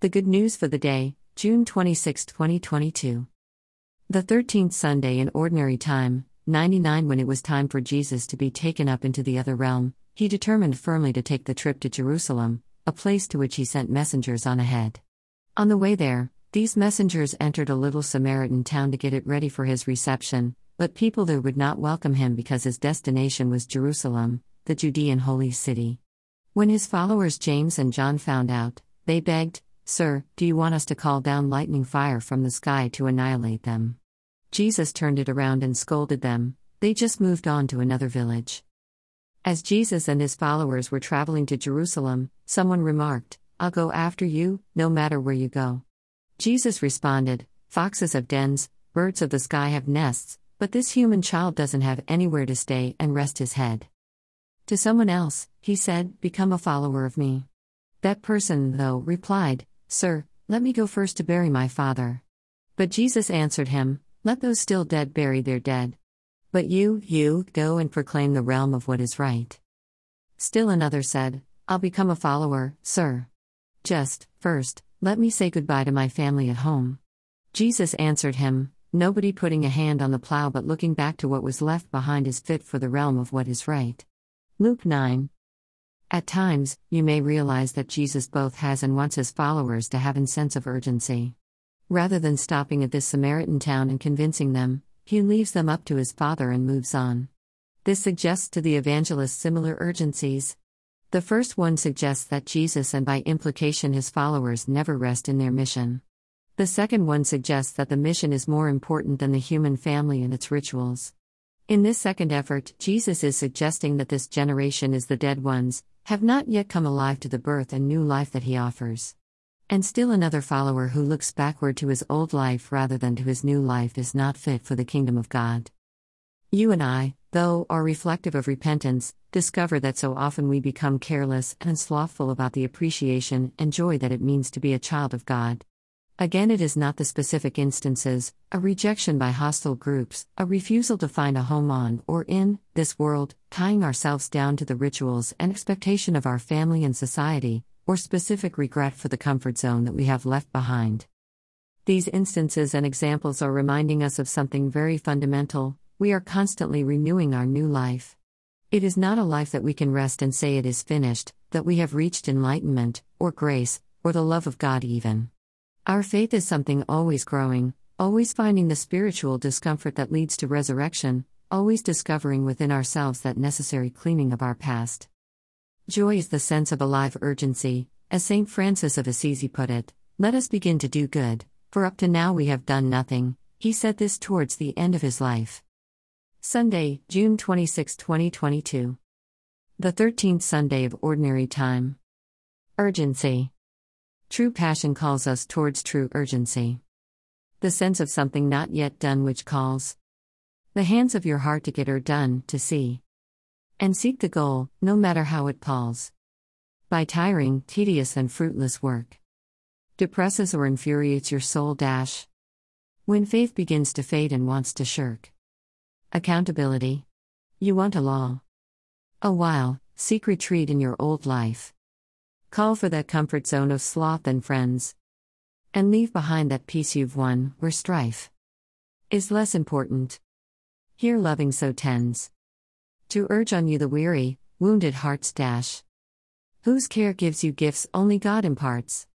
The Good News for the Day, June 26, 2022. The 13th Sunday in Ordinary Time, 99 When it was time for Jesus to be taken up into the other realm, he determined firmly to take the trip to Jerusalem, a place to which he sent messengers on ahead. On the way there, these messengers entered a little Samaritan town to get it ready for his reception, but people there would not welcome him because his destination was Jerusalem, the Judean holy city. When his followers James and John found out, they begged, Sir, do you want us to call down lightning fire from the sky to annihilate them? Jesus turned it around and scolded them, they just moved on to another village. As Jesus and his followers were traveling to Jerusalem, someone remarked, I'll go after you, no matter where you go. Jesus responded, Foxes have dens, birds of the sky have nests, but this human child doesn't have anywhere to stay and rest his head. To someone else, he said, Become a follower of me. That person, though, replied, Sir, let me go first to bury my father. But Jesus answered him, Let those still dead bury their dead. But you, you, go and proclaim the realm of what is right. Still another said, I'll become a follower, sir. Just, first, let me say goodbye to my family at home. Jesus answered him, Nobody putting a hand on the plow but looking back to what was left behind is fit for the realm of what is right. Luke 9. At times, you may realize that Jesus both has and wants his followers to have a sense of urgency. Rather than stopping at this Samaritan town and convincing them, he leaves them up to his Father and moves on. This suggests to the evangelist similar urgencies. The first one suggests that Jesus and by implication his followers never rest in their mission. The second one suggests that the mission is more important than the human family and its rituals. In this second effort, Jesus is suggesting that this generation is the dead ones, have not yet come alive to the birth and new life that he offers. And still another follower who looks backward to his old life rather than to his new life is not fit for the kingdom of God. You and I, though, are reflective of repentance, discover that so often we become careless and slothful about the appreciation and joy that it means to be a child of God. Again, it is not the specific instances, a rejection by hostile groups, a refusal to find a home on or in this world, tying ourselves down to the rituals and expectation of our family and society, or specific regret for the comfort zone that we have left behind. These instances and examples are reminding us of something very fundamental we are constantly renewing our new life. It is not a life that we can rest and say it is finished, that we have reached enlightenment, or grace, or the love of God even. Our faith is something always growing, always finding the spiritual discomfort that leads to resurrection, always discovering within ourselves that necessary cleaning of our past. Joy is the sense of alive urgency, as St. Francis of Assisi put it let us begin to do good, for up to now we have done nothing. He said this towards the end of his life. Sunday, June 26, 2022. The 13th Sunday of Ordinary Time. Urgency. True passion calls us towards true urgency. The sense of something not yet done which calls. The hands of your heart to get her done, to see. And seek the goal, no matter how it palls. By tiring, tedious, and fruitless work. Depresses or infuriates your soul. Dash. When faith begins to fade and wants to shirk. Accountability. You want a law. A while, seek retreat in your old life. Call for that comfort zone of sloth and friends. And leave behind that peace you've won, where strife is less important. Here loving so tends to urge on you the weary, wounded heart's dash. Whose care gives you gifts only God imparts.